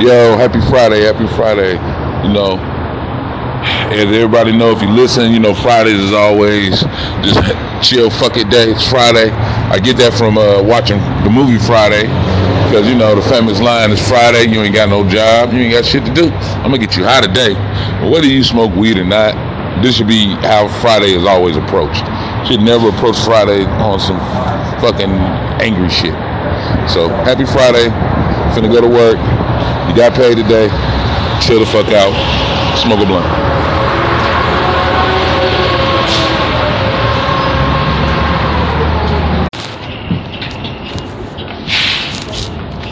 Yo, happy Friday, happy Friday. You know, and everybody know if you listen, you know, Fridays is always just chill fuck it day. It's Friday. I get that from uh, watching the movie Friday. Because, you know, the famous line is Friday, you ain't got no job, you ain't got shit to do. I'm gonna get you high today. Whether you smoke weed or not, this should be how Friday is always approached. Should never approach Friday on some fucking angry shit. So happy Friday. Finna go to work. You got paid today. Chill the fuck out. Smoke a blunt.